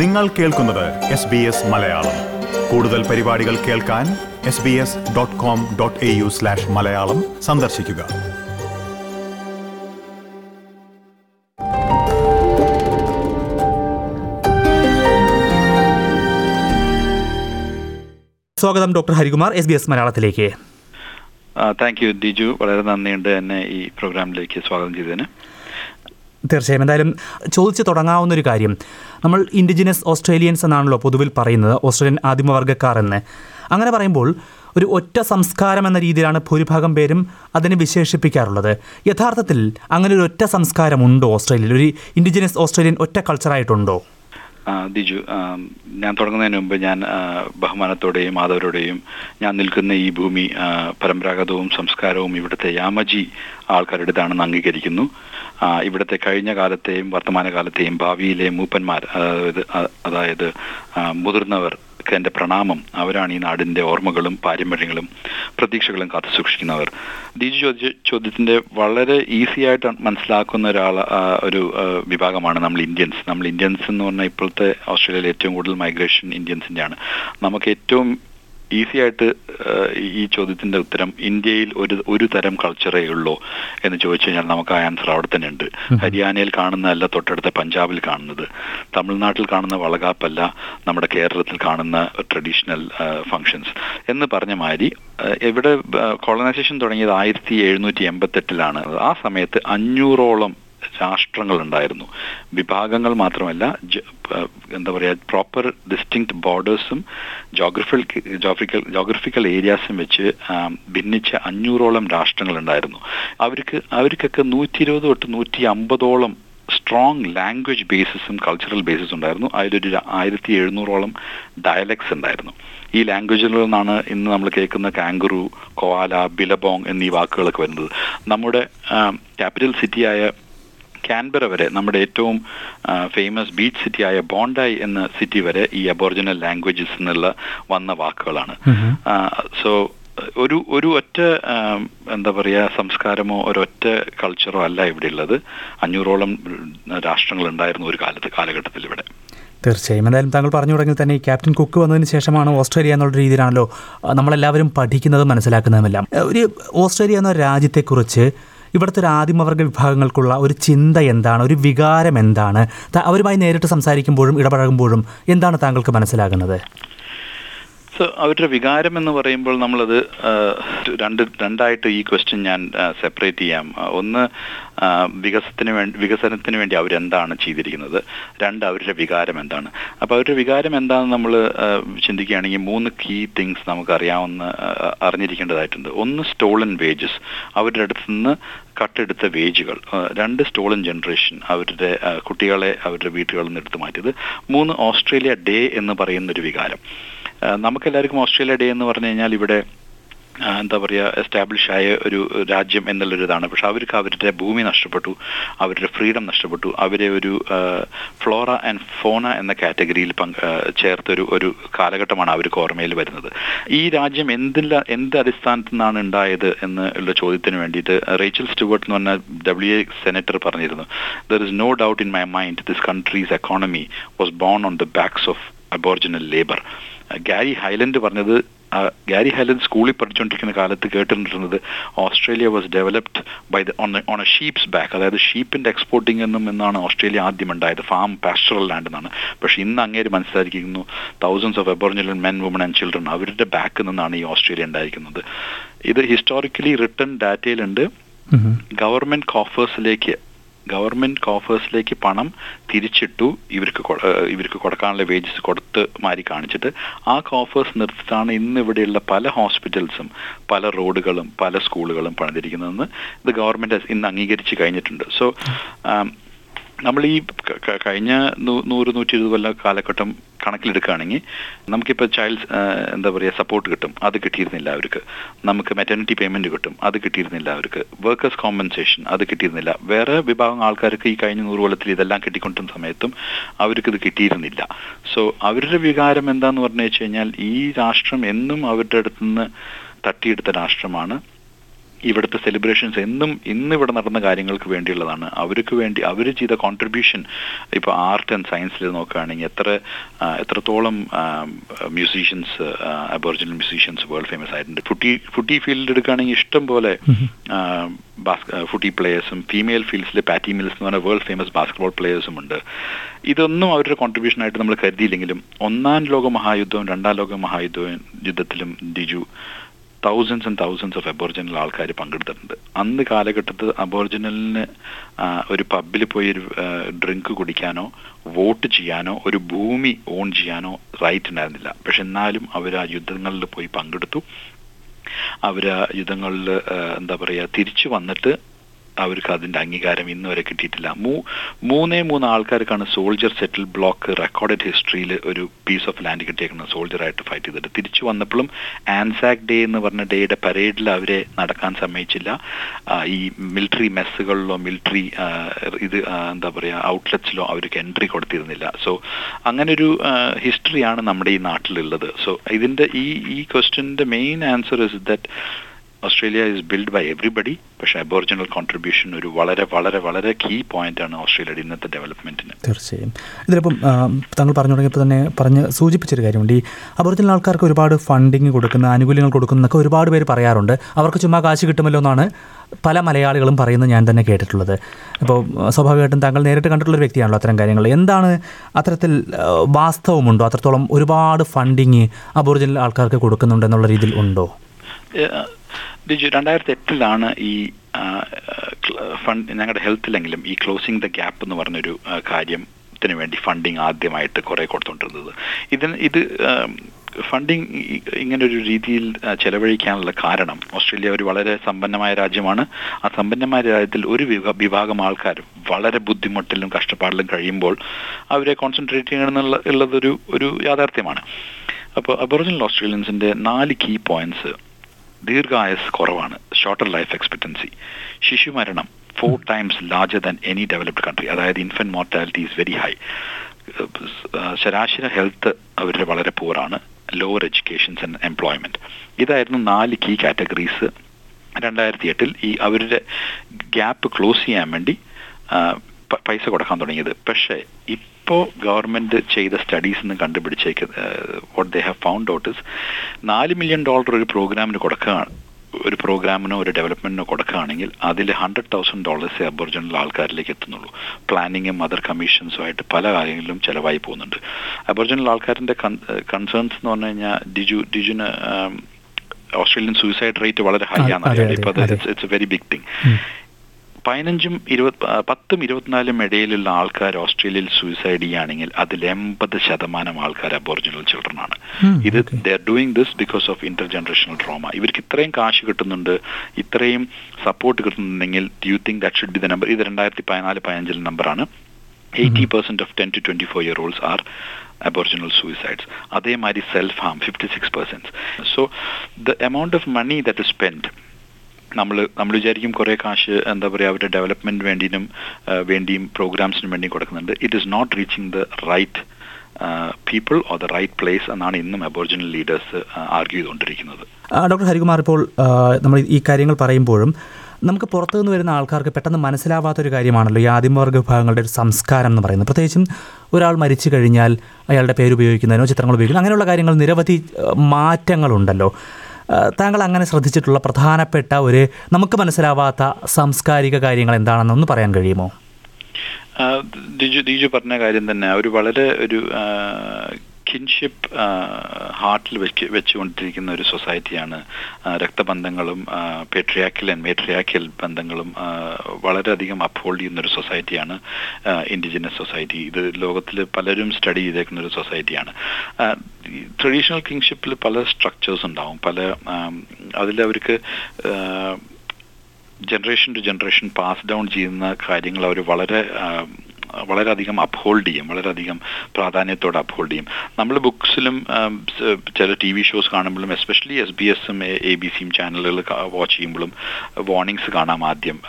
നിങ്ങൾ കേൾക്കുന്നത് S B S Malayalam. കൂടുതൽ പരിപാടികൾ കേൾക്കാൻ S B S dot com dot A U slash Malayalam സന്ദർശിക്കുക. സ്വാഗതം doctor Harikumar S B S മലയാളത്തിലേക്ക്. Thank you Diju. വളരെ നന്ദിയുണ്ട് എന്നെ ഈ പ്രോഗ്രാമിലേക്ക് സ്വാഗതം ചെയ്തതിന്. തീർച്ചയായും. എന്തായാലും ചോദിച്ചു തുടങ്ങാവുന്ന ഒരു കാര്യം. നമ്മൾ ഇൻഡിജിനസ് ഓസ്ട്രേലിയൻസ് എന്നാണല്ലോ പൊതുവിൽ പറയുന്നത് ഓസ്ട്രേലിയൻ ആദിമവർഗക്കാർ എന്ന് അങ്ങനെ പറയുമ്പോൾ ഒരു ഒറ്റ സംസ്കാരം എന്ന രീതിയിലാണ് ഭൂരിഭാഗം പേരും അതിനെ വിശേഷിപ്പിക്കാറുള്ളത്. യഥാർത്ഥത്തിൽ അങ്ങനെ ഒരു ഒറ്റ സംസ്കാരം ഉണ്ടോ ഓസ്ട്രേലിയയിൽ ഒരു ഇൻഡിജിനസ് ഓസ്ട്രേലിയൻ ഒറ്റ കൾച്ചറായിട്ടുണ്ടോ ദിജു ഞാൻ തുടങ്ങുന്നതിന് മുമ്പ് ഞാൻ ബഹുമാനത്തോടെയും ആദവരോടെയും ഞാൻ നിൽക്കുന്ന ഈ ഭൂമി പരമ്പരാഗതവും സംസ്കാരവും ഇവിടുത്തെ യാമജി ആൾക്കാരുടേതാണെന്ന് അംഗീകരിക്കുന്നു. ഇവിടുത്തെ കഴിഞ്ഞ കാലത്തെയും വർത്തമാനകാലത്തെയും ഭാവിയിലെ മൂപ്പന്മാർ അതായത് അ- മുതിർന്നവർക്ക് എന്റെ പ്രണാമം. അവരാണ് ഈ നാടിന്റെ ഓർമ്മകളും പാരമ്പര്യങ്ങളും പ്രതീക്ഷകളും കാത്തു സൂക്ഷിക്കുന്നവർ. ദീജു ചോദിച്ച ചോദ്യത്തിന്റെ വളരെ ഈസി ആയിട്ട് മനസ്സിലാക്കുന്ന ഒരാൾ ഒരു വിഭാഗമാണ് നമ്മൾ ഇന്ത്യൻസ്. നമ്മൾ ഇന്ത്യൻസ് എന്ന് പറഞ്ഞാൽ ഇപ്പോഴത്തെ ഓസ്ട്രേലിയയിൽ ഏറ്റവും കൂടുതൽ മൈഗ്രേഷൻ ഇന്ത്യൻസിന്റെയാണ് നമുക്ക് ഏറ്റവും ഈസി ആയിട്ട് ഈ ചോദ്യത്തിന്റെ ഉത്തരം ഇന്ത്യയിൽ ഒരു ഒരു തരം കൾച്ചറേ ഉള്ളൂ എന്ന് ചോദിച്ചു കഴിഞ്ഞാൽ നമുക്ക് ആ ആൻസർ അവിടെ തന്നെ ഉണ്ട്. ഹരിയാനയിൽ കാണുന്നതല്ല തൊട്ടടുത്ത പഞ്ചാബിൽ കാണുന്നത്. തമിഴ്നാട്ടിൽ കാണുന്ന വളകാപ്പല്ല നമ്മുടെ കേരളത്തിൽ കാണുന്ന ട്രഡീഷണൽ ഫങ്ഷൻസ് എന്ന് പറഞ്ഞ മാതിരി എവിടെ ഇവിടെ കോളനൈസേഷൻ തുടങ്ങിയത് ആയിരത്തി എഴുന്നൂറ്റി എൺപത്തെട്ടിലാണ്. ആ സമയത്ത് അഞ്ഞൂറോളം രാഷ്ട്രങ്ങൾ ഉണ്ടായിരുന്നു വിഭാഗങ്ങൾ മാത്രമല്ല എന്താ പറയുക പ്രോപ്പർ ഡിസ്റ്റിങ്ക്ട് ബോർഡേഴ്സും ജോഗ്രഫിക്കൽ ജോഗ്രഫിക്കൽ ജോഗ്രഫിക്കൽ ഏരിയാസും വെച്ച് ഭിന്നിച്ച അഞ്ഞൂറോളം രാഷ്ട്രങ്ങൾ ഉണ്ടായിരുന്നു അവർക്ക് അവർക്കൊക്കെ നൂറ്റി ഇരുപത് തൊട്ട് നൂറ്റി അമ്പതോളം സ്ട്രോങ് ലാംഗ്വേജ് ബേസിസും കൾച്ചറൽ ബേസിസും ഉണ്ടായിരുന്നു. അതിലൊരു ആയിരത്തി എഴുന്നൂറോളം ഡയലക്ട്സ് ഉണ്ടായിരുന്നു. ഈ ലാംഗ്വേജിൽ നിന്നാണ് ഇന്ന് നമ്മൾ കേൾക്കുന്ന കാങ്കുറു കോവാല ബിലബോങ് എന്നീ വാക്കുകളൊക്കെ വരുന്നത്. നമ്മുടെ ക്യാപിറ്റൽ സിറ്റിയായ ക്യാൻബറ വരെ നമ്മുടെ ഏറ്റവും ഫേമസ് ബീച്ച് സിറ്റി ആയ ബോണ്ടായി എന്ന സിറ്റി വരെ ഈ അബോറിജിനൽ ലാംഗ്വേജസ് എന്നുള്ള വന്ന വാക്കുകളാണ്. സോ ഒരു ഒരു ഒറ്റ എന്താ പറയുക സംസ്കാരമോ ഒരൊറ്റ കൾച്ചറോ അല്ല ഇവിടെ ഉള്ളത്. അഞ്ഞൂറോളം രാഷ്ട്രങ്ങൾ ഉണ്ടായിരുന്നു ഒരു കാലത്ത് കാലഘട്ടത്തിൽ ഇവിടെ. തീർച്ചയായും. എന്തായാലും താങ്കൾ പറഞ്ഞു തുടങ്ങി തന്നെ ഈ ക്യാപ്റ്റൻ കുക്ക് വന്നതിന് ശേഷമാണ് ഓസ്ട്രേലിയ എന്നുള്ള രീതിയിലാണല്ലോ നമ്മളെല്ലാവരും പഠിക്കുന്നതും മനസ്സിലാക്കുന്നതുമെല്ലാം ഒരു ഓസ്ട്രേലിയ എന്ന രാജ്യത്തെക്കുറിച്ച് ഇവിടുത്തെ ഒരു ആദിമവർഗ വിഭാഗങ്ങൾക്കുള്ള ഒരു ചിന്ത എന്താണ്? ഒരു വികാരം എന്താണ്? അവരുമായി നേരിട്ട് സംസാരിക്കുമ്പോഴും ഇടപഴകുമ്പോഴും എന്താണ് താങ്കൾക്ക് മനസ്സിലാകുന്നത്? സോ അവരുടെ വികാരം എന്ന് പറയുമ്പോൾ നമ്മളത് രണ്ട് രണ്ടായിട്ട് ഈ ക്വസ്റ്റ്യൻ ഞാൻ സെപ്പറേറ്റ് ചെയ്യാം. ഒന്ന് വികസനത്തിന് വേണ്ടി വികസനത്തിന് വേണ്ടി അവരെന്താണ് ചെയ്തിരിക്കുന്നത്? രണ്ട് അവരുടെ വികാരം എന്താണ്? അപ്പോൾ അവരുടെ വികാരം എന്താണെന്ന് നമ്മൾ ചിന്തിക്കുകയാണെങ്കിൽ മൂന്ന് കീ തിങ്സ് നമുക്ക് അറിയാവുന്ന ആ, അറിഞ്ഞിരിക്കേണ്ടതായിട്ടുണ്ട്. ഒന്ന് സ്റ്റോളൻ വേജസ് അവരുടെ അടുത്ത് നിന്ന് കട്ടെടുത്ത വേജുകൾ രണ്ട് സ്റ്റോളൻ ജനറേഷൻ അവരുടെ കുട്ടികളെ അവരുടെ വീടുകളിൽ നിന്ന് എടുത്തു മാറ്റിയത്. മൂന്ന് ഓസ്ട്രേലിയ ഡേ എന്ന് പറയുന്നൊരു വികാരം. നമുക്കെല്ലാവർക്കും ഓസ്ട്രേലിയ ഡേ എന്ന് പറഞ്ഞു കഴിഞ്ഞാൽ ഇവിടെ എന്താ പറയുക എസ്റ്റാബ്ലിഷ് ആയ ഒരു രാജ്യം എന്നുള്ളൊരു ഇതാണ് പക്ഷെ അവർക്ക് അവരുടെ ഭൂമി നഷ്ടപ്പെട്ടു അവരുടെ ഫ്രീഡം നഷ്ടപ്പെട്ടു അവരെ ഒരു ഫ്ലോറ ആൻഡ് ഫോണ എന്ന കാറ്റഗറിയിൽ പങ്ക് ചേർത്തൊരു ഒരു കാലഘട്ടമാണ് അവർക്ക് ഓർമ്മയിൽ വരുന്നത്. ഈ രാജ്യം എന്തില്ല എന്ത് അടിസ്ഥാനത്തിൽ നിന്നാണ് ഉണ്ടായത് എന്ന് ഉള്ള ചോദ്യത്തിന് വേണ്ടിയിട്ട് റേച്ചൽ സ്റ്റുവർട്ട് എന്ന് പറഞ്ഞ ഡബ്ല്യു എ സെനറ്റർ പറഞ്ഞിരുന്നു. There is no doubt in my mind this country's economy was born on the backs of Aboriginal labour Gary Highland പറഞ്ഞത് ഗാരി ഹൈലൻഡ് സ്കൂളിൽ പഠിച്ചുകൊണ്ടിരിക്കുന്ന കാലത്ത് കേട്ടിട്ടുണ്ടിരുന്നത് Australia was developed by the on on a sheep's back അതായത് ഷീപ്പിന്റെ exporting എന്നും എന്നാണ് Australia ആദ്യം ഉണ്ടായത്. ഫാം പാസ്റ്ററൽ ലാൻഡ് എന്നാണ്. പക്ഷെ ഇന്ന് അങ്ങേര് മനസ്സിലാക്കിയിരിക്കുന്നു thousands of Aboriginal men women and children അവരുടെ ബാക്കിൽ നിന്നാണ് ഈ ഓസ്ട്രേലിയ ഉണ്ടായിരിക്കുന്നത്. ഇത് ഹിസ്റ്റോറിക്കലി റിട്ടേൺ ഡാറ്റയിലുണ്ട് ഗവൺമെന്റ് കോഫേഴ്സിലേക്ക് ഗവൺമെന്റ് കോഫേഴ്സിലേക്ക് പണം തിരിച്ചിട്ടു ഇവർക്ക് ഇവർക്ക് കൊടുക്കാനുള്ള വേജസ് കൊടുത്ത് മാറി കാണിച്ചിട്ട് ആ കോഫേഴ്സ് നിർത്തിയിട്ടാണ് ഇന്ന് ഇവിടെയുള്ള പല ഹോസ്പിറ്റൽസും പല റോഡുകളും പല സ്കൂളുകളും പണിതിരിക്കുന്നതെന്ന് ഇത് ഗവൺമെന്റ് ഇന്ന് അംഗീകരിച്ച് കഴിഞ്ഞിട്ടുണ്ട്. സോ നമ്മൾ ഈ കഴിഞ്ഞ നൂറ് നൂറ്റി ഇരുപത് കൊല്ല കാലഘട്ടം കണക്കിലെടുക്കുകയാണെങ്കിൽ നമുക്കിപ്പോൾ ചൈൽഡ് എന്താ പറയുക സപ്പോർട്ട് കിട്ടും. അത് കിട്ടിയിരുന്നില്ല അവർക്ക്. നമുക്ക് മെറ്റേണിറ്റി പേയ്മെന്റ് കിട്ടും. അത് കിട്ടിയിരുന്നില്ല അവർക്ക്. വർക്കേഴ്സ് കോമ്പൻസേഷൻ അത് കിട്ടിയിരുന്നില്ല. വേറെ വിഭാഗം ആൾക്കാർക്ക് ഈ കഴിഞ്ഞ നൂറ് കൊല്ലത്തിൽ ഇതെല്ലാം കിട്ടിക്കൊണ്ടിരുന്ന സമയത്തും അവർക്ക് ഇത് കിട്ടിയിരുന്നില്ല. സോ അവരുടെ വികാരം എന്താന്ന് പറഞ്ഞു വെച്ച് കഴിഞ്ഞാൽ ഈ രാഷ്ട്രം എന്നും അവരുടെ അടുത്തുനിന്ന് തട്ടിയെടുത്ത രാഷ്ട്രമാണ്. ഇവിടുത്തെ സെലിബ്രേഷൻസ് എന്നും ഇന്ന് ഇവിടെ നടന്ന കാര്യങ്ങൾക്ക് വേണ്ടിയുള്ളതാണ്. അവർക്ക് വേണ്ടി അവർ ചെയ്ത കോൺട്രിബ്യൂഷൻ ഇപ്പോൾ ആർട്ട് ആൻഡ് സയൻസിൽ നോക്കുകയാണെങ്കിൽ എത്ര എത്രത്തോളം musicians Aboriginal musicians world famous ആയിട്ടുണ്ട്. ഫുട്ടി ഫുട്ടി ഫീൽഡ് എടുക്കുകയാണെങ്കിൽ ഇഷ്ടം പോലെ ഫുട്ടി പ്ലേയേഴ്സും ഫീമെയിൽ ഫീൽഡ്സിലെ പാറ്റി മിൽസ് എന്ന് പറഞ്ഞ വേൾഡ് ഫേമസ് ബാസ്കറ്റ്ബോൾ പ്ലേയേഴ്സും ഉണ്ട്. ഇതൊന്നും അവരുടെ കോൺട്രിബ്യൂഷൻ ആയിട്ട് നമ്മൾ കരുതിയില്ലെങ്കിലും ഒന്നാം ലോക മഹായുദ്ധവും രണ്ടാം ലോക മഹായുദ്ധവും യുദ്ധത്തിലും Diju thousands and thousands of Aboriginal ആൾക്കാർ പങ്കെടുത്തിട്ടുണ്ട്. അന്ന് കാലഘട്ടത്തിൽ അബോറിജിനലിന് ഒരു പബ്ബിൽ പോയി ഒരു ഡ്രിങ്ക് കുടിക്കാനോ വോട്ട് ചെയ്യാനോ ഒരു ഭൂമി ഓൺ ചെയ്യാനോ റൈറ്റ് ഉണ്ടായിരുന്നില്ല. പക്ഷെ എന്നാലും അവർ ആ യുദ്ധങ്ങളിൽ പോയി പങ്കെടുത്തു. അവർ ആ യുദ്ധങ്ങളിൽ എന്താ പറയുക തിരിച്ചു വന്നിട്ട് അവർക്ക് അതിന്റെ അംഗീകാരം ഇന്ന് വരെ കിട്ടിയിട്ടില്ല. മൂ മൂന്നേ മൂന്ന് ആൾക്കാർക്കാണ് സോൾജർ സെറ്റിൽ ബ്ലോക്ക് റെക്കോർഡഡ് ഹിസ്റ്ററിയിൽ ഒരു പീസ് ഓഫ് ലാൻഡ് കിട്ടിയേക്കുന്നത്. സോൾജറായിട്ട് ഫൈറ്റ് ചെയ്തിട്ട്. തിരിച്ചു വന്നപ്പോഴും ആൻസാക് ഡേ എന്ന് പറഞ്ഞ ഡേയുടെ പരേഡിൽ അവരെ നടക്കാൻ സമ്മതിച്ചില്ല. ഈ മിലിറ്ററി മെസ്സുകളിലോ മിലിറ്ററി ഇത് എന്താ പറയുക ഔട്ട്ലെറ്റ്സിലോ അവർക്ക് എൻട്രി കൊടുത്തിരുന്നില്ല. സോ അങ്ങനൊരു ഹിസ്റ്ററിയാണ് നമ്മുടെ ഈ നാട്ടിലുള്ളത്. സോ ഇതിന്റെ ഈ ഈ ക്വസ്റ്റ്യന്റെ main answer is that Australia is build by everybody പക്ഷേ അബോറിജിനൽ കോൺട്രിബ്യൂഷൻ ഒരു വളരെ വളരെ വളരെ കീ പോയിന്റ് ആണ് ഓസ്ട്രേലിയയുടെ ഇന്നത്തെ ഡെവലപ്മെന്റിന് തീർച്ചയായും. ഇതിലിപ്പം താങ്കൾ പറഞ്ഞു തുടങ്ങിയപ്പോൾ തന്നെ പറഞ്ഞ് സൂചിപ്പിച്ചൊരു കാര്യമുണ്ട്. ഈ അബോറിജിനൽ ആൾക്കാർക്ക് ഒരുപാട് ഫണ്ടിങ് കൊടുക്കുന്ന ആനുകൂല്യങ്ങൾ കൊടുക്കുന്നൊക്കെ ഒരുപാട് പേര് പറയാറുണ്ട്. അവർക്ക് ചുമ്മാ കാശ് കിട്ടുമല്ലോ എന്നാണ് പല മലയാളികളും പറയുന്നത് ഞാൻ തന്നെ കേട്ടിട്ടുള്ളത്. അപ്പോൾ സ്വാഭാവികമായിട്ടും താങ്കൾ നേരിട്ട് കണ്ടിട്ടുള്ള ഒരു വ്യക്തിയാണല്ലോ അത്തരം കാര്യങ്ങൾ. എന്താണ് അത്തരത്തിൽ വാസ്തവമുണ്ടോ? അത്രത്തോളം ഒരുപാട് ഫണ്ടിങ് അബോറിജിനൽ ആൾക്കാർക്ക് കൊടുക്കുന്നുണ്ടെന്നുള്ള രീതിയിൽ ഉണ്ടോ? ഡിജു രണ്ടായിരത്തി എട്ടിലാണ് ഈ ഫണ്ട് ഞങ്ങളുടെ ഹെൽത്തിലെങ്കിലും ഈ ക്ലോസിംഗ് ദ ഗ്യാപ്പ് എന്ന് പറഞ്ഞൊരു കാര്യത്തിന് വേണ്ടി ഫണ്ടിങ് ആദ്യമായിട്ട് കുറേ കൊടുത്തുകൊണ്ടിരുന്നത് ഇതിന് ഇത് ഫണ്ടിങ് ഇങ്ങനൊരു രീതിയിൽ ചെലവഴിക്കാനുള്ള കാരണം ഓസ്ട്രേലിയ ഒരു വളരെ സമ്പന്നമായ രാജ്യമാണ്. ആ സമ്പന്നമായ രാജ്യത്തിൽ ഒരു വിഭാഗം ആൾക്കാർ വളരെ ബുദ്ധിമുട്ടിലും കഷ്ടപ്പാടിലും കഴിയുമ്പോൾ അവരെ കോൺസെൻട്രേറ്റ് ചെയ്യണമെന്നുള്ള ഉള്ളതൊരു ഒരു യാഥാർത്ഥ്യമാണ്. അപ്പോൾ അബോറിജിനൽ ഓസ്ട്രേലിയൻസിന്റെ നാല് കീ പോയിന്റ്സ് ദീർഘായുസ് കുറവാണ്. Shorter life expectancy ശിശുമരണം four times larger than any developed country അതായത് infant mortality is very high ശരാശരി ഹെൽത്ത് അവരുടെ വളരെ പൂറാണ് ലോവർ എഡ്യൂക്കേഷൻസ് ആൻഡ് എംപ്ലോയ്മെന്റ് ഇതായിരുന്നു നാല് കീ കാറ്റഗറീസ് രണ്ടായിരത്തി എട്ടിൽ ഈ അവരുടെ ഗ്യാപ്പ് ക്ലോസ് ചെയ്യാൻ വേണ്ടി പൈസ കൊടുക്കാൻ തുടങ്ങിയത്. പക്ഷേ ഇപ്പോൾ ഗവൺമെന്റ് ചെയ്ത സ്റ്റഡീസ് നിന്ന് കണ്ടുപിടിച്ചേക്ക് what they have found out is നാല് മില്യൺ ഡോളർ ഒരു പ്രോഗ്രാമിന് കൊടുക്കുകയാണ് ഒരു പ്രോഗ്രാമിനോ ഒരു ഡെവലപ്മെന്റിനോ കൊടുക്കുകയാണെങ്കിൽ അതിൽ ഹൺഡ്രഡ് തൗസൻഡ് ഡോളേഴ്സ് അബോർജിനൽ ആൾക്കാരിലേക്ക് എത്തുന്നുള്ളൂ. പ്ലാനിങ്ങും അതർ കമ്മീഷൻസും ആയിട്ട് പല കാര്യങ്ങളിലും ചിലവായി പോകുന്നുണ്ട്. അബോർജിനൽ ആൾക്കാരിന്റെ കൺസേൺസ് എന്ന് പറഞ്ഞു കഴിഞ്ഞാൽ ഡിജു ഡിജുന് ഓസ്ട്രേലിയൻ സൂയിസൈഡ് റേറ്റ് വളരെ ഹൈ ആണ് ഇപ്പോൾ. It's a very big thing പതിനഞ്ചും ഇരുപത് പത്തും ഇരുപത്തിനാലും ഇടയിലുള്ള ആൾക്കാർ ഓസ്ട്രേലിയയിൽ സൂയിസൈഡ് ചെയ്യുകയാണെങ്കിൽ അതിൽ എൺപത് ശതമാനം ആൾക്കാർ അബോറിജിനൽ ചിൽഡ്രൻ ആണ്. ഇത് they are doing this because of intergenerational trauma ഇവർക്ക് ഇത്രയും കാശ് കിട്ടുന്നുണ്ട് ഇത്രയും support കിട്ടുന്നുണ്ടെങ്കിൽ you think that should be the number ഇത് രണ്ടായിരത്തി പതിനാല് പതിനഞ്ചിലെ നമ്പറാണ് eighty percent of ten to twenty four year olds are Aboriginal suicides അതേമാതിരി self harm fifty six percent so the amount of money that spend നമ്മൾ നമ്മൾ വിചാരിക്കും കുറേ കാശ് എന്താ പറയുക അവരുടെ ഡെവലപ്മെന്റ് വേണ്ടിയും വേണ്ടിയും പ്രോഗ്രാംസിനും വേണ്ടിയും കൊടുക്കുന്നുണ്ട്. It is not reaching the right people or the right place എന്നാണ് ഇന്നും അബോറിജിനൽ ലീഡേഴ്സ് ആർഗ്യൂ ചെയ്തുകൊണ്ടിരിക്കുന്നത്. ഡോക്ടർ ഹരികുമാർ ഇപ്പോൾ നമ്മൾ ഈ കാര്യങ്ങൾ പറയുമ്പോഴും നമുക്ക് പുറത്തു നിന്ന് വരുന്ന ആൾക്കാർക്ക് പെട്ടെന്ന് മനസ്സിലാവാത്തൊരു കാര്യമാണല്ലോ ഈ ആദിമവർഗ വിഭാഗങ്ങളുടെ ഒരു സംസ്കാരം എന്ന് പറയുന്നത്. പ്രത്യേകിച്ചും ഒരാൾ മരിച്ചു കഴിഞ്ഞാൽ അയാളുടെ പേര് ഉപയോഗിക്കുന്നതിനോ ചിത്രങ്ങൾ ഉപയോഗിക്കുന്നതിനോ അങ്ങനെയുള്ള കാര്യങ്ങൾ നിരവധി മാറ്റങ്ങളുണ്ടല്ലോ. താങ്കൾ അങ്ങനെ ശ്രദ്ധിച്ചിട്ടുള്ള പ്രധാനപ്പെട്ട ഒരു നമുക്ക് മനസ്സിലാവാത്ത സാംസ്കാരിക കാര്യങ്ങൾ എന്താണെന്നൊന്ന് പറയാൻ കഴിയുമോ? ദിജു ദിജു പറഞ്ഞ കാര്യം തന്നെ. ഒരു വളരെ ഒരു കിൻഷിപ്പ് ഹാർട്ടിൽ വെച്ച് വെച്ചുകൊണ്ടിരിക്കുന്ന ഒരു സൊസൈറ്റിയാണ് രക്തബന്ധങ്ങളും പെട്രിയാക്കൽ ആൻഡ് മേട്രിയാക്കൽ ബന്ധങ്ങളും വളരെയധികം അപ്ഹോൾഡ് ചെയ്യുന്ന ഒരു സൊസൈറ്റിയാണ് ഇൻഡിജിനസ് സൊസൈറ്റി ഇത് ലോകത്തിൽ പലരും സ്റ്റഡി ചെയ്തേക്കുന്ന ഒരു സൊസൈറ്റിയാണ് ട്രഡീഷണൽ കിങ്ഷിപ്പിൽ പല സ്ട്രക്ചേഴ്സ് ഉണ്ടാവും. പല അതിൽ അവർക്ക് generation to generation pass down ചെയ്യുന്ന കാര്യങ്ങൾ അവർ വളരെ വളരെയധികം അപ്ഹോൾഡ് ചെയ്യും വളരെയധികം പ്രാധാന്യത്തോടെ അപ്ഹോൾഡ് ചെയ്യും. നമ്മൾ ബുക്സിലും ചില ടി വി ഷോസ് കാണുമ്പോഴും എസ്പെഷ്യലി എസ് ബി എസും എ ബി സിയും ചാനലുകൾ വാച്ച് ചെയ്യുമ്പോഴും വാർണിംഗ്സ് കാണാം ആദ്യം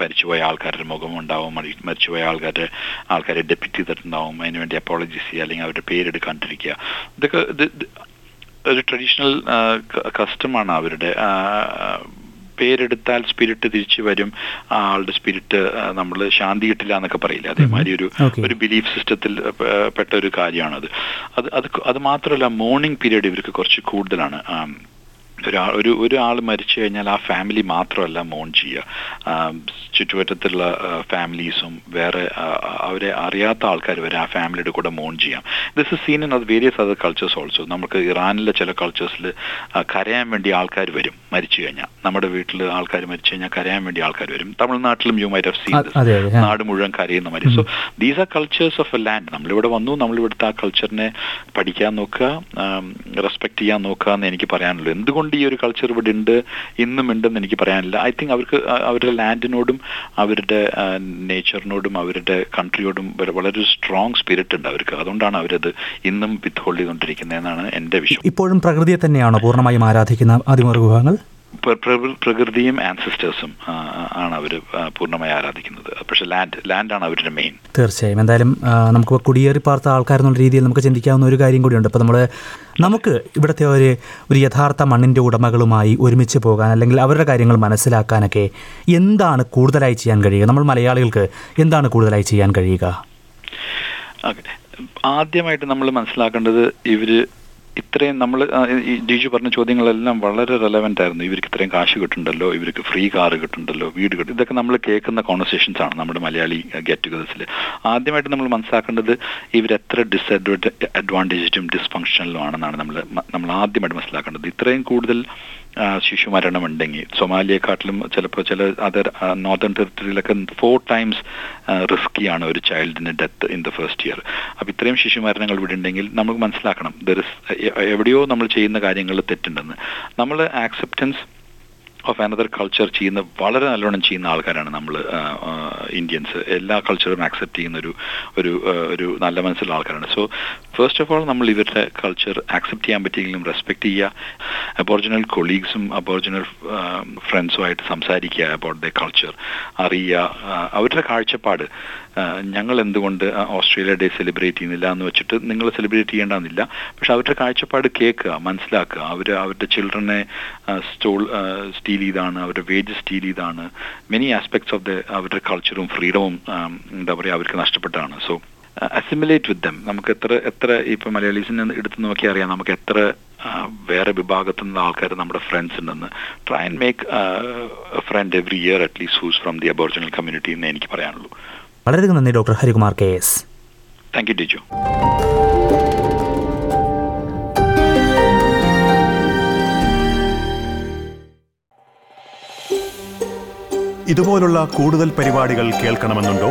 മരിച്ചുപോയ ആൾക്കാരുടെ മുഖം ഉണ്ടാവും മരി- മരിച്ചുപോയ ആൾക്കാരുടെ ആൾക്കാരെ ഡെപ്യൂട്ട് ചെയ്തിട്ടുണ്ടാവും അതിനുവേണ്ടി അപ്പോളജീസ് ചെയ്യുക അല്ലെങ്കിൽ അവരുടെ പേരെടുക്കാണ്ടിരിക്കുക. ഇതൊക്കെ ഇത് ഇത് ഒരു ട്രഡീഷണൽ കസ്റ്റമാണ് അവരുടെ പേരെടുത്താൽ സ്പിരിറ്റ് തിരിച്ചു വരും. ആ ആളുടെ സ്പിരിറ്റ് നമ്മൾ ശാന്തി കിട്ടില്ല എന്നൊക്കെ പറയില്ല? അതേമാതിരി ഒരു ഒരു ബിലീഫ് സിസ്റ്റത്തിൽ പെട്ട ഒരു കാര്യമാണത്. അത് അത് അത് മാത്രമല്ല മോർണിംഗ് പീരീഡ് ഇവർക്ക് കുറച്ച് കൂടുതലാണ്. ഒരാൾ ഒരു ഒരാൾ മരിച്ചു കഴിഞ്ഞാൽ ആ ഫാമിലി മാത്രമല്ല മോൺ ചെയ്യുക. ചുറ്റുവട്ടത്തുള്ള ഫാമിലീസും വേറെ അവരെ അറിയാത്ത ആൾക്കാർ വരെ ആ ഫാമിലിയുടെ കൂടെ മോൺ ചെയ്യാം. ദിസ് ഇസ് സീൻ ഇൻ അത് വേരിയസ് അതർ കൾച്ചേഴ്സ് ഓൾസോ നമുക്ക് ഇറാനിലെ ചില കൾച്ചേഴ്സിൽ കരയാൻ വേണ്ടി ആൾക്കാർ വരും മരിച്ചു കഴിഞ്ഞാൽ. നമ്മുടെ വീട്ടിൽ ആൾക്കാർ മരിച്ചു കഴിഞ്ഞാൽ കരയാൻ വേണ്ടി ആൾക്കാർ വരും. തമിഴ്നാട്ടിലും യു മൈറ്റ് ഹവ് സീൻ നാട് മുഴുവൻ കരയുന്ന മാതിരി. So these are cultures of a land നമ്മളിവിടെ വന്നു നമ്മളിവിടുത്തെ ആ കൾച്ചറിനെ പഠിക്കാൻ നോക്കുക റെസ്പെക്ട് ചെയ്യാൻ നോക്കുക എന്ന് എനിക്ക് പറയാനുള്ളൂ. എന്തുകൊണ്ട് ഈ ഒരു കൾച്ചർ ഇവിടെ ഉണ്ട് ഇന്നും ഉണ്ടെന്ന് എനിക്ക് പറയാനില്ല. ഐ തിങ്ക് അവർക്ക് അവരുടെ ലാൻഡിനോടും അവരുടെ നേച്ചറിനോടും അവരുടെ കൺട്രിയോടും വളരെ സ്ട്രോങ് സ്പിരിറ്റ് ഉണ്ട് അവർക്ക്. അതുകൊണ്ടാണ് അവരത് ഇന്നും വിത്ത് ഹോൾഡ് ചെയ്തുകൊണ്ടിരിക്കുന്നതെന്നാണ് എന്റെ വിഷയം ഇപ്പോഴും പ്രകൃതിയെ തന്നെയാണോ പൂർണമായും ആരാധിക്കുന്ന പ്ര- പ്രകൃതിയും ആൻസിസ്റ്റേഴ്സും ആണ് അവർ പൂർണമായി ആരാധിക്കുന്നത്. പക്ഷേ ലാൻഡ് ലാൻഡാണ് അവരുടെ മെയിൻ തീർച്ചയായും. എന്തായാലും നമുക്ക് കുടിയേറി പാർത്ത ആൾക്കാരെന്നുള്ള രീതിയിൽ നമുക്ക് ചിന്തിക്കാവുന്ന ഒരു കാര്യം കൂടിയുണ്ട്. ഇപ്പോൾ നമ്മൾ നമുക്ക് ഇവിടുത്തെ ഒരു ഒരു യഥാർത്ഥ മണ്ണിന്റെ ഉടമകളുമായി ഒരുമിച്ച് പോകാൻ അല്ലെങ്കിൽ അവരുടെ കാര്യങ്ങൾ മനസ്സിലാക്കാനൊക്കെ എന്താണ് കൂടുതലായി ചെയ്യാൻ കഴിയുക? നമ്മൾ മലയാളികൾക്ക് എന്താണ് കൂടുതലായി ചെയ്യാൻ കഴിയുക? ആദ്യമായിട്ട് നമ്മൾ മനസ്സിലാക്കേണ്ടത് ഇവർ ഇത്രയും നമ്മൾ ഈ ജിജു പറഞ്ഞ ചോദ്യങ്ങളെല്ലാം വളരെ റെലവെന്റ് ആയിരുന്നു. ഇവർക്ക് ഇത്രയും കാശ് കിട്ടുന്നുണ്ടല്ലോ ഇവർക്ക് ഫ്രീ കാർ കിട്ടുന്നുണ്ടല്ലോ വീട് കിട്ടും. ഇതൊക്കെ നമ്മൾ കേൾക്കുന്ന കോൺവെർസേഷൻസ് ആണ് നമ്മുടെ മലയാളി ഗെറ്റ് ടുഗദേഴ്സിൽ ആദ്യമായിട്ട് നമ്മൾ മനസ്സിലാക്കേണ്ടത് ഇവരെത്ര ഡിസ്അഡ്വാന്റേ അഡ്വാന്റേജും ഡിസ്ഫങ്ഷനലും ആണെന്നാണ് നമ്മൾ നമ്മൾ ആദ്യമായിട്ട് മനസ്സിലാക്കേണ്ടത്. ഇത്രയും കൂടുതൽ ശിശുമരണം ഉണ്ടെങ്കിൽ സൊമാലിയെക്കാട്ടിലും ചിലപ്പോൾ ചില അതർ നോർത്തേൺ ടെറിട്ടറിയിലൊക്കെ ഫോർ ടൈംസ് റിസ്കിയാണ് ഒരു ചൈൽഡിന് death in the first year അപ്പോൾ ഇത്രയും ശിശുമരണങ്ങൾ ഇവിടെ ഉണ്ടെങ്കിൽ നമുക്ക് മനസ്സിലാക്കണം. ദർ ഇസ് എവിടെയോ നമ്മൾ ചെയ്യുന്ന കാര്യങ്ങളിൽ തെറ്റുണ്ടെന്ന്. നമ്മൾ ആക്സെപ്റ്റൻസ് ഓഫ് അനദർ കൾച്ചർ ചെയ്യുന്ന വളരെ നല്ലോണം ചെയ്യുന്ന ആൾക്കാരാണ് നമ്മൾ ഇന്ത്യൻസ് എല്ലാ കൾച്ചറും ആക്സെപ്റ്റ് ചെയ്യുന്ന ഒരു ഒരു ഒരു നല്ല മനസ്സിലുള്ള ആൾക്കാരാണ്. സോ ഫസ്റ്റ് ഓഫ് ഓൾ നമ്മൾ ഇവരുടെ കൾച്ചർ ആക്സെപ്റ്റ് ചെയ്യാൻ പറ്റിയെങ്കിലും റെസ്പെക്ട് ചെയ്യുക. അബോറിജിനൽ കൊളീഗ്സും അബോറിജിനൽ ഫ്രണ്ട്സുമായിട്ട് സംസാരിക്കുക അബൌട്ട് ദ കൾച്ചർ അറിയുക അവരുടെ കാഴ്ചപ്പാട്. ഞങ്ങൾ എന്തുകൊണ്ട് ഓസ്ട്രേലിയ ഡേ സെലിബ്രേറ്റ് ചെയ്യുന്നില്ല എന്ന് വെച്ചിട്ട് നിങ്ങൾ സെലിബ്രേറ്റ് ചെയ്യേണ്ടെന്നില്ല പക്ഷെ അവരുടെ കാഴ്ചപ്പാട് കേൾക്കുക മനസ്സിലാക്കുക. അവർ അവരുടെ ചിൽഡ്രനെ സ്റ്റോൾ സ്റ്റീൽ ചെയ്താണ് അവരുടെ വേജ് സ്റ്റീൽ ചെയ്താണ്. മെനി ആസ്പെക്ട്സ് ഓഫ് ദ അവരുടെ കൾച്ചറും ഫ്രീഡവും എന്താ പറയുക അവർക്ക് നഷ്ടപ്പെട്ടാണ് സോ അസിമുലേറ്റ് വിത്ത് ദം നമുക്ക് എത്ര എത്ര ഇപ്പൊ മലയാളീസിനെ എടുത്ത് നോക്കി അറിയാം. നമുക്ക് എത്ര വേറെ വിഭാഗത്തു നിന്ന് ആൾക്കാർ നമ്മുടെ ഫ്രണ്ട്സ് ഉണ്ടെന്ന്. Try and make friend every year at least who's from the Aboriginal community എന്ന് എനിക്ക് പറയാനുള്ളൂ. വളരെയധികം നന്ദി doctor Harikumar K S. Thank you Tiju ഇതുപോലുള്ള കൂടുതൽ പരിപാടികൾ കേൾക്കണമെന്നുണ്ടോ?